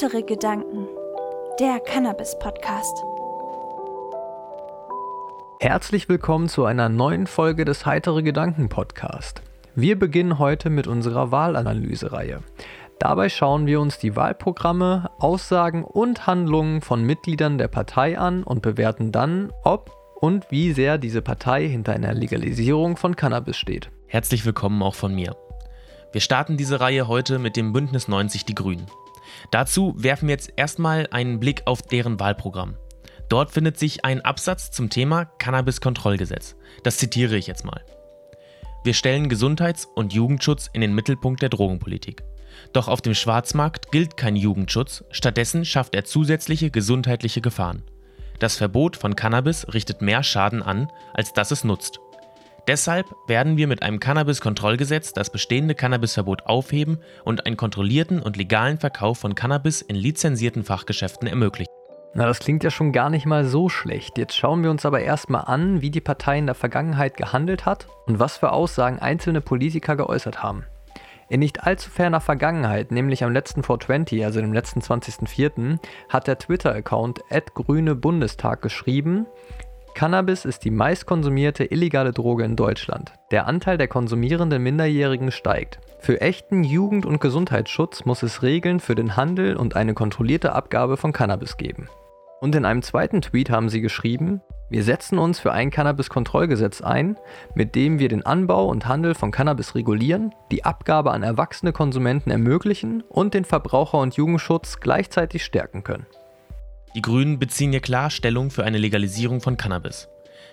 Heitere Gedanken, der Cannabis-Podcast. Herzlich willkommen zu einer neuen Folge des Heitere Gedanken Podcast. Wir beginnen heute mit unserer Wahlanalyse-Reihe. Dabei schauen wir uns die Wahlprogramme, Aussagen und Handlungen von Mitgliedern der Partei an und bewerten dann, ob und wie sehr diese Partei hinter einer Legalisierung von Cannabis steht. Herzlich willkommen auch von mir. Wir starten diese Reihe heute mit dem Bündnis 90 Die Grünen. Dazu werfen wir jetzt erstmal einen Blick auf deren Wahlprogramm. Dort findet sich ein Absatz zum Thema Cannabis-Kontrollgesetz. Das zitiere ich jetzt mal. Wir stellen Gesundheits- und Jugendschutz in den Mittelpunkt der Drogenpolitik. Doch auf dem Schwarzmarkt gilt kein Jugendschutz, stattdessen schafft er zusätzliche gesundheitliche Gefahren. Das Verbot von Cannabis richtet mehr Schaden an, als dass es nutzt. Deshalb werden wir mit einem Cannabis-Kontrollgesetz das bestehende Cannabisverbot aufheben und einen kontrollierten und legalen Verkauf von Cannabis in lizenzierten Fachgeschäften ermöglichen. Na, das klingt ja schon gar nicht mal so schlecht. Jetzt schauen wir uns aber erstmal an, wie die Partei in der Vergangenheit gehandelt hat und was für Aussagen einzelne Politiker geäußert haben. In nicht allzu ferner Vergangenheit, nämlich am letzten 420, also dem letzten 20.04., hat der Twitter-Account Grüne Bundestag geschrieben, Cannabis ist die meistkonsumierte illegale Droge in Deutschland. Der Anteil der konsumierenden Minderjährigen steigt. Für echten Jugend- und Gesundheitsschutz muss es Regeln für den Handel und eine kontrollierte Abgabe von Cannabis geben. Und in einem zweiten Tweet haben sie geschrieben, wir setzen uns für ein Cannabis-Kontrollgesetz ein, mit dem wir den Anbau und Handel von Cannabis regulieren, die Abgabe an erwachsene Konsumenten ermöglichen und den Verbraucher- und Jugendschutz gleichzeitig stärken können. Die Grünen beziehen hier klar Stellung für eine Legalisierung von Cannabis.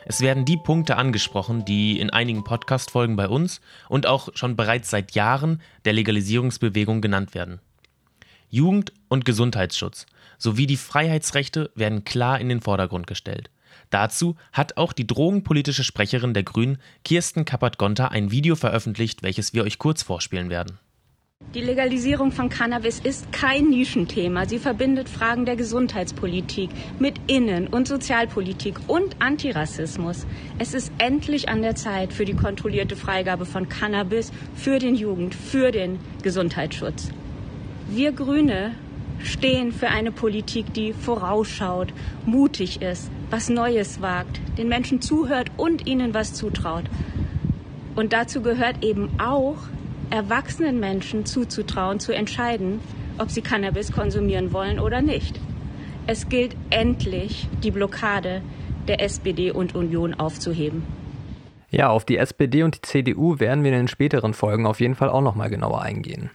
Es werden die Punkte angesprochen, die in einigen Podcast-Folgen bei uns und auch schon bereits seit Jahren der Legalisierungsbewegung genannt werden. Jugend- und Gesundheitsschutz sowie die Freiheitsrechte werden klar in den Vordergrund gestellt. Dazu hat auch die drogenpolitische Sprecherin der Grünen, Kirsten Kappert-Gonter, ein Video veröffentlicht, welches wir euch kurz vorspielen werden. Die Legalisierung von Cannabis ist kein Nischenthema. Sie verbindet Fragen der Gesundheitspolitik mit Innen- und Sozialpolitik und Antirassismus. Es ist endlich an der Zeit für die kontrollierte Freigabe von Cannabis für den Jugend, für den Gesundheitsschutz. Wir Grüne stehen für eine Politik, die vorausschaut, mutig ist, was Neues wagt, den Menschen zuhört und ihnen was zutraut. Und dazu gehört eben auch, erwachsenen Menschen zuzutrauen, zu entscheiden, ob sie Cannabis konsumieren wollen oder nicht. Es gilt endlich, die Blockade der SPD und Union aufzuheben. Ja, auf die SPD und die CDU werden wir in den späteren Folgen auf jeden Fall auch nochmal genauer eingehen.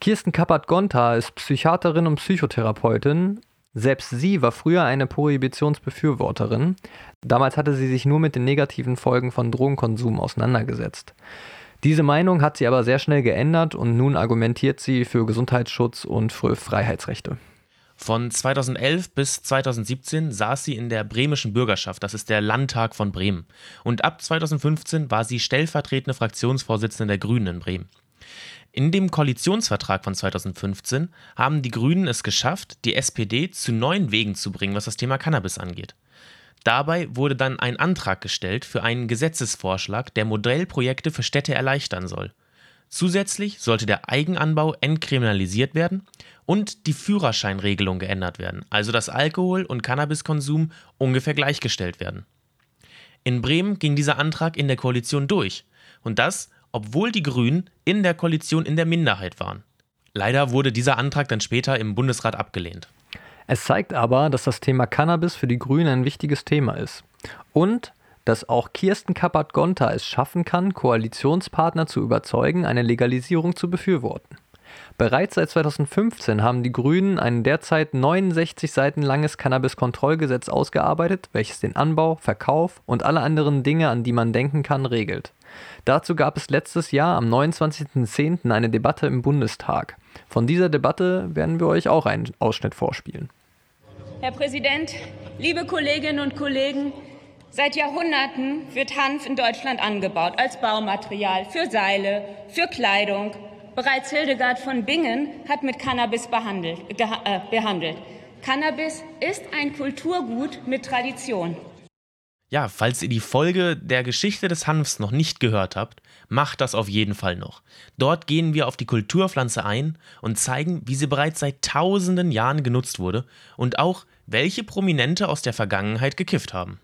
Kirsten Kappert-Gonta ist Psychiaterin und Psychotherapeutin. Selbst sie war früher eine Prohibitionsbefürworterin. Damals hatte sie sich nur mit den negativen Folgen von Drogenkonsum auseinandergesetzt. Diese Meinung hat sie aber sehr schnell geändert und nun argumentiert sie für Gesundheitsschutz und für Freiheitsrechte. Von 2011 bis 2017 saß sie in der bremischen Bürgerschaft, das ist der Landtag von Bremen. Und ab 2015 war sie stellvertretende Fraktionsvorsitzende der Grünen in Bremen. In dem Koalitionsvertrag von 2015 haben die Grünen es geschafft, die SPD zu neuen Wegen zu bringen, was das Thema Cannabis angeht. Dabei wurde dann ein Antrag gestellt für einen Gesetzesvorschlag, der Modellprojekte für Städte erleichtern soll. Zusätzlich sollte der Eigenanbau entkriminalisiert werden und die Führerscheinregelung geändert werden, also dass Alkohol- und Cannabiskonsum ungefähr gleichgestellt werden. In Bremen ging dieser Antrag in der Koalition durch und das, obwohl die Grünen in der Koalition in der Minderheit waren. Leider wurde dieser Antrag dann später im Bundesrat abgelehnt. Es zeigt aber, dass das Thema Cannabis für die Grünen ein wichtiges Thema ist. Und dass auch Kirsten Kappert-Gonta es schaffen kann, Koalitionspartner zu überzeugen, eine Legalisierung zu befürworten. Bereits seit 2015 haben die Grünen ein derzeit 69 Seiten langes Cannabis-Kontrollgesetz ausgearbeitet, welches den Anbau, Verkauf und alle anderen Dinge, an die man denken kann, regelt. Dazu gab es letztes Jahr am 29.10. eine Debatte im Bundestag. Von dieser Debatte werden wir euch auch einen Ausschnitt vorspielen. Herr Präsident, liebe Kolleginnen und Kollegen, seit Jahrhunderten wird Hanf in Deutschland angebaut als Baumaterial für Seile, für Kleidung. Bereits Hildegard von Bingen hat mit Cannabis behandelt, äh, behandelt. Cannabis ist ein Kulturgut mit Tradition. Ja, falls ihr die Folge der Geschichte des Hanfs noch nicht gehört habt, macht das auf jeden Fall noch. Dort gehen wir auf die Kulturpflanze ein und zeigen, wie sie bereits seit tausenden Jahren genutzt wurde und auch, welche Prominente aus der Vergangenheit gekifft haben.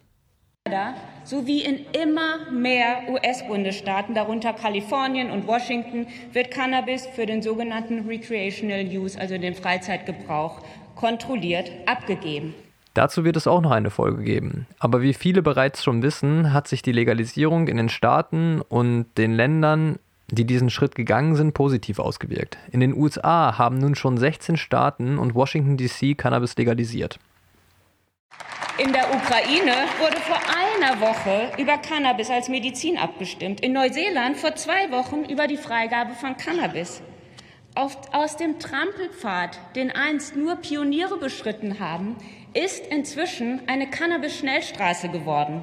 Sowie in immer mehr US-Bundesstaaten, darunter Kalifornien und Washington, wird Cannabis für den sogenannten Recreational Use, also den Freizeitgebrauch, kontrolliert abgegeben. Dazu wird es auch noch eine Folge geben. Aber wie viele bereits schon wissen, hat sich die Legalisierung in den Staaten und den Ländern, die diesen Schritt gegangen sind, positiv ausgewirkt. In den USA haben nun schon 16 Staaten und Washington DC Cannabis legalisiert. In der Ukraine wurde vor einer Woche über Cannabis als Medizin abgestimmt. In Neuseeland vor zwei Wochen über die Freigabe von Cannabis. Auf, aus dem Trampelpfad, den einst nur Pioniere beschritten haben, ist inzwischen eine Cannabis-Schnellstraße geworden.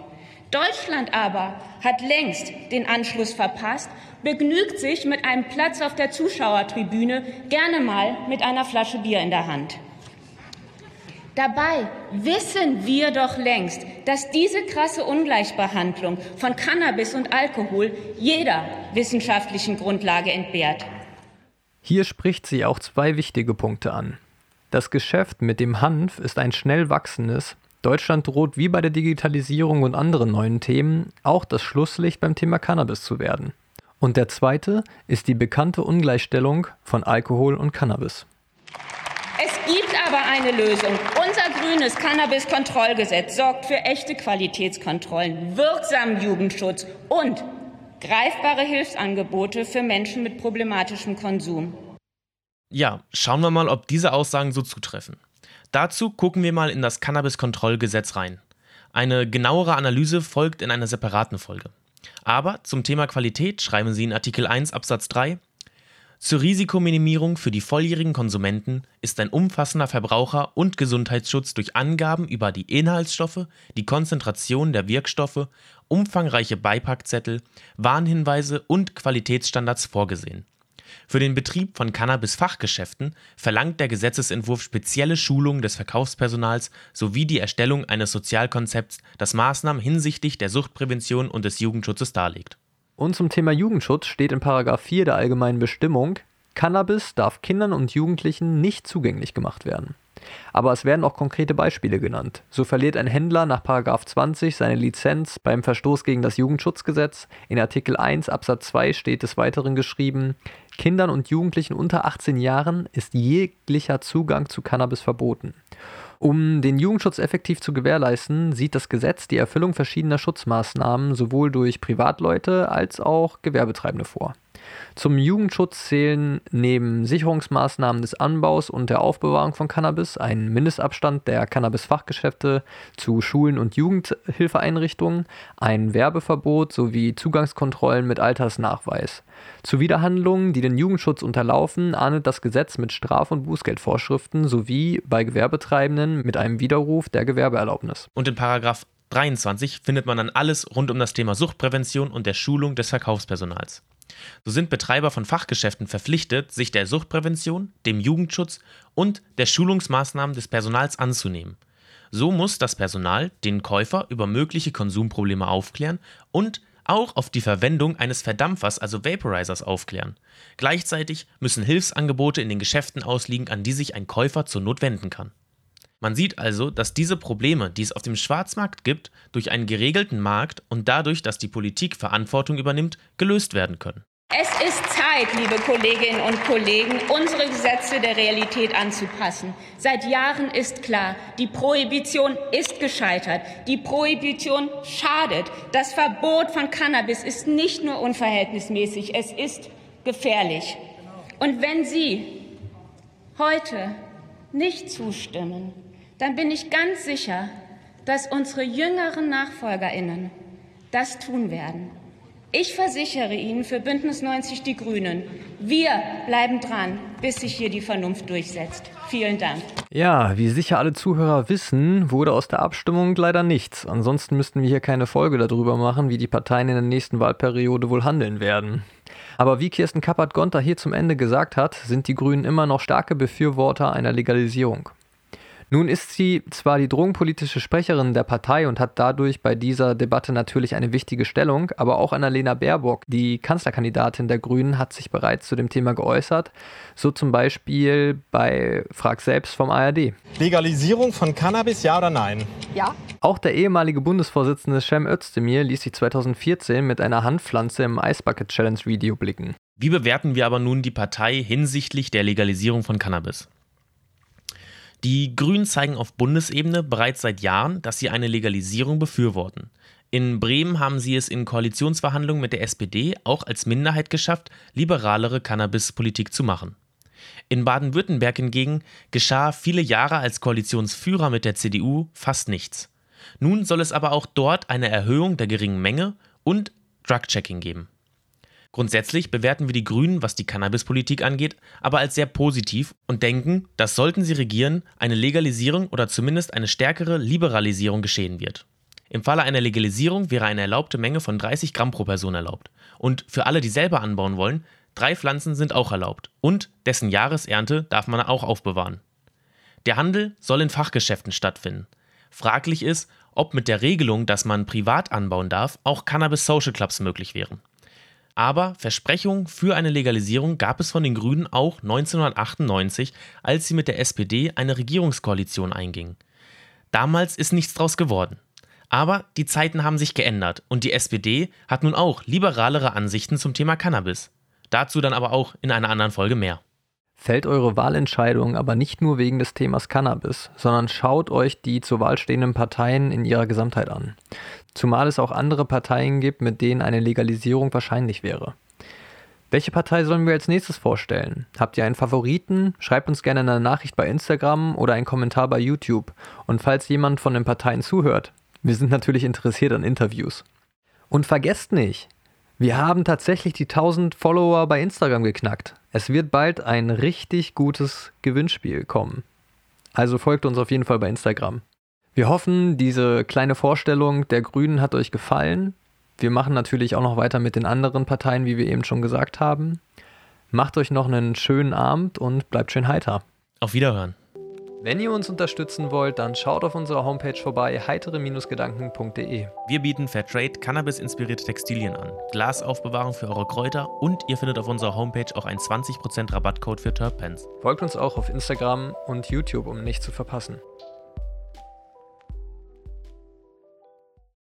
Deutschland aber hat längst den Anschluss verpasst, begnügt sich mit einem Platz auf der Zuschauertribüne, gerne mal mit einer Flasche Bier in der Hand. Dabei wissen wir doch längst, dass diese krasse Ungleichbehandlung von Cannabis und Alkohol jeder wissenschaftlichen Grundlage entbehrt. Hier spricht sie auch zwei wichtige Punkte an. Das Geschäft mit dem Hanf ist ein schnell wachsendes. Deutschland droht wie bei der Digitalisierung und anderen neuen Themen auch das Schlusslicht beim Thema Cannabis zu werden. Und der zweite ist die bekannte Ungleichstellung von Alkohol und Cannabis. Es gibt aber eine Lösung. Unser grünes Cannabis-Kontrollgesetz sorgt für echte Qualitätskontrollen, wirksamen Jugendschutz und greifbare Hilfsangebote für Menschen mit problematischem Konsum. Ja, schauen wir mal, ob diese Aussagen so zutreffen. Dazu gucken wir mal in das Cannabis-Kontrollgesetz rein. Eine genauere Analyse folgt in einer separaten Folge. Aber zum Thema Qualität schreiben Sie in Artikel 1 Absatz 3 zur Risikominimierung für die volljährigen Konsumenten ist ein umfassender Verbraucher- und Gesundheitsschutz durch Angaben über die Inhaltsstoffe, die Konzentration der Wirkstoffe, umfangreiche Beipackzettel, Warnhinweise und Qualitätsstandards vorgesehen. Für den Betrieb von Cannabis-Fachgeschäften verlangt der Gesetzesentwurf spezielle Schulungen des Verkaufspersonals sowie die Erstellung eines Sozialkonzepts, das Maßnahmen hinsichtlich der Suchtprävention und des Jugendschutzes darlegt. Und zum Thema Jugendschutz steht in Paragraph 4 der allgemeinen Bestimmung, Cannabis darf Kindern und Jugendlichen nicht zugänglich gemacht werden. Aber es werden auch konkrete Beispiele genannt. So verliert ein Händler nach 20 seine Lizenz beim Verstoß gegen das Jugendschutzgesetz. In Artikel 1 Absatz 2 steht des Weiteren geschrieben, Kindern und Jugendlichen unter 18 Jahren ist jeglicher Zugang zu Cannabis verboten. Um den Jugendschutz effektiv zu gewährleisten, sieht das Gesetz die Erfüllung verschiedener Schutzmaßnahmen sowohl durch Privatleute als auch Gewerbetreibende vor. Zum Jugendschutz zählen neben Sicherungsmaßnahmen des Anbaus und der Aufbewahrung von Cannabis ein Mindestabstand der Cannabis-Fachgeschäfte zu Schulen und Jugendhilfeeinrichtungen, ein Werbeverbot sowie Zugangskontrollen mit Altersnachweis. Zuwiderhandlungen, die den Jugendschutz unterlaufen, ahndet das Gesetz mit Straf- und Bußgeldvorschriften sowie bei Gewerbetreibenden mit einem Widerruf der Gewerbeerlaubnis. Und in Paragraph 23 findet man dann alles rund um das Thema Suchtprävention und der Schulung des Verkaufspersonals. So sind Betreiber von Fachgeschäften verpflichtet, sich der Suchtprävention, dem Jugendschutz und der Schulungsmaßnahmen des Personals anzunehmen. So muss das Personal den Käufer über mögliche Konsumprobleme aufklären und auch auf die Verwendung eines Verdampfers, also Vaporizers, aufklären. Gleichzeitig müssen Hilfsangebote in den Geschäften ausliegen, an die sich ein Käufer zur Not wenden kann. Man sieht also, dass diese Probleme, die es auf dem Schwarzmarkt gibt, durch einen geregelten Markt und dadurch, dass die Politik Verantwortung übernimmt, gelöst werden können. Es ist Zeit, liebe Kolleginnen und Kollegen, unsere Gesetze der Realität anzupassen. Seit Jahren ist klar, die Prohibition ist gescheitert. Die Prohibition schadet. Das Verbot von Cannabis ist nicht nur unverhältnismäßig, es ist gefährlich. Und wenn Sie heute nicht zustimmen, dann bin ich ganz sicher, dass unsere jüngeren Nachfolgerinnen das tun werden. Ich versichere Ihnen für Bündnis 90 Die Grünen, wir bleiben dran, bis sich hier die Vernunft durchsetzt. Vielen Dank. Ja, wie sicher alle Zuhörer wissen, wurde aus der Abstimmung leider nichts. Ansonsten müssten wir hier keine Folge darüber machen, wie die Parteien in der nächsten Wahlperiode wohl handeln werden. Aber wie Kirsten Kappert-Gonter hier zum Ende gesagt hat, sind die Grünen immer noch starke Befürworter einer Legalisierung. Nun ist sie zwar die drogenpolitische Sprecherin der Partei und hat dadurch bei dieser Debatte natürlich eine wichtige Stellung, aber auch Annalena Baerbock, die Kanzlerkandidatin der Grünen, hat sich bereits zu dem Thema geäußert, so zum Beispiel bei Frag selbst vom ARD. Legalisierung von Cannabis, ja oder nein? Ja. Auch der ehemalige Bundesvorsitzende Cem Özdemir ließ sich 2014 mit einer Handpflanze im Ice Bucket Challenge Video blicken. Wie bewerten wir aber nun die Partei hinsichtlich der Legalisierung von Cannabis? Die Grünen zeigen auf Bundesebene bereits seit Jahren, dass sie eine Legalisierung befürworten. In Bremen haben sie es in Koalitionsverhandlungen mit der SPD auch als Minderheit geschafft, liberalere Cannabispolitik zu machen. In Baden-Württemberg hingegen geschah viele Jahre als Koalitionsführer mit der CDU fast nichts. Nun soll es aber auch dort eine Erhöhung der geringen Menge und Drug-Checking geben. Grundsätzlich bewerten wir die Grünen, was die Cannabispolitik angeht, aber als sehr positiv und denken, dass sollten sie regieren, eine Legalisierung oder zumindest eine stärkere Liberalisierung geschehen wird. Im Falle einer Legalisierung wäre eine erlaubte Menge von 30 Gramm pro Person erlaubt. Und für alle, die selber anbauen wollen, drei Pflanzen sind auch erlaubt. Und dessen Jahresernte darf man auch aufbewahren. Der Handel soll in Fachgeschäften stattfinden. Fraglich ist, ob mit der Regelung, dass man privat anbauen darf, auch Cannabis Social Clubs möglich wären. Aber Versprechungen für eine Legalisierung gab es von den Grünen auch 1998, als sie mit der SPD eine Regierungskoalition eingingen. Damals ist nichts draus geworden. Aber die Zeiten haben sich geändert und die SPD hat nun auch liberalere Ansichten zum Thema Cannabis. Dazu dann aber auch in einer anderen Folge mehr. Fällt eure Wahlentscheidung aber nicht nur wegen des Themas Cannabis, sondern schaut euch die zur Wahl stehenden Parteien in ihrer Gesamtheit an. Zumal es auch andere Parteien gibt, mit denen eine Legalisierung wahrscheinlich wäre. Welche Partei sollen wir als nächstes vorstellen? Habt ihr einen Favoriten? Schreibt uns gerne eine Nachricht bei Instagram oder einen Kommentar bei YouTube. Und falls jemand von den Parteien zuhört, wir sind natürlich interessiert an Interviews. Und vergesst nicht, wir haben tatsächlich die 1000 Follower bei Instagram geknackt. Es wird bald ein richtig gutes Gewinnspiel kommen. Also folgt uns auf jeden Fall bei Instagram. Wir hoffen, diese kleine Vorstellung der Grünen hat euch gefallen. Wir machen natürlich auch noch weiter mit den anderen Parteien, wie wir eben schon gesagt haben. Macht euch noch einen schönen Abend und bleibt schön heiter. Auf Wiederhören. Wenn ihr uns unterstützen wollt, dann schaut auf unserer Homepage vorbei, heitere-gedanken.de. Wir bieten Fairtrade Cannabis-inspirierte Textilien an, Glasaufbewahrung für eure Kräuter und ihr findet auf unserer Homepage auch einen 20% Rabattcode für Terpens. Folgt uns auch auf Instagram und YouTube, um nichts zu verpassen.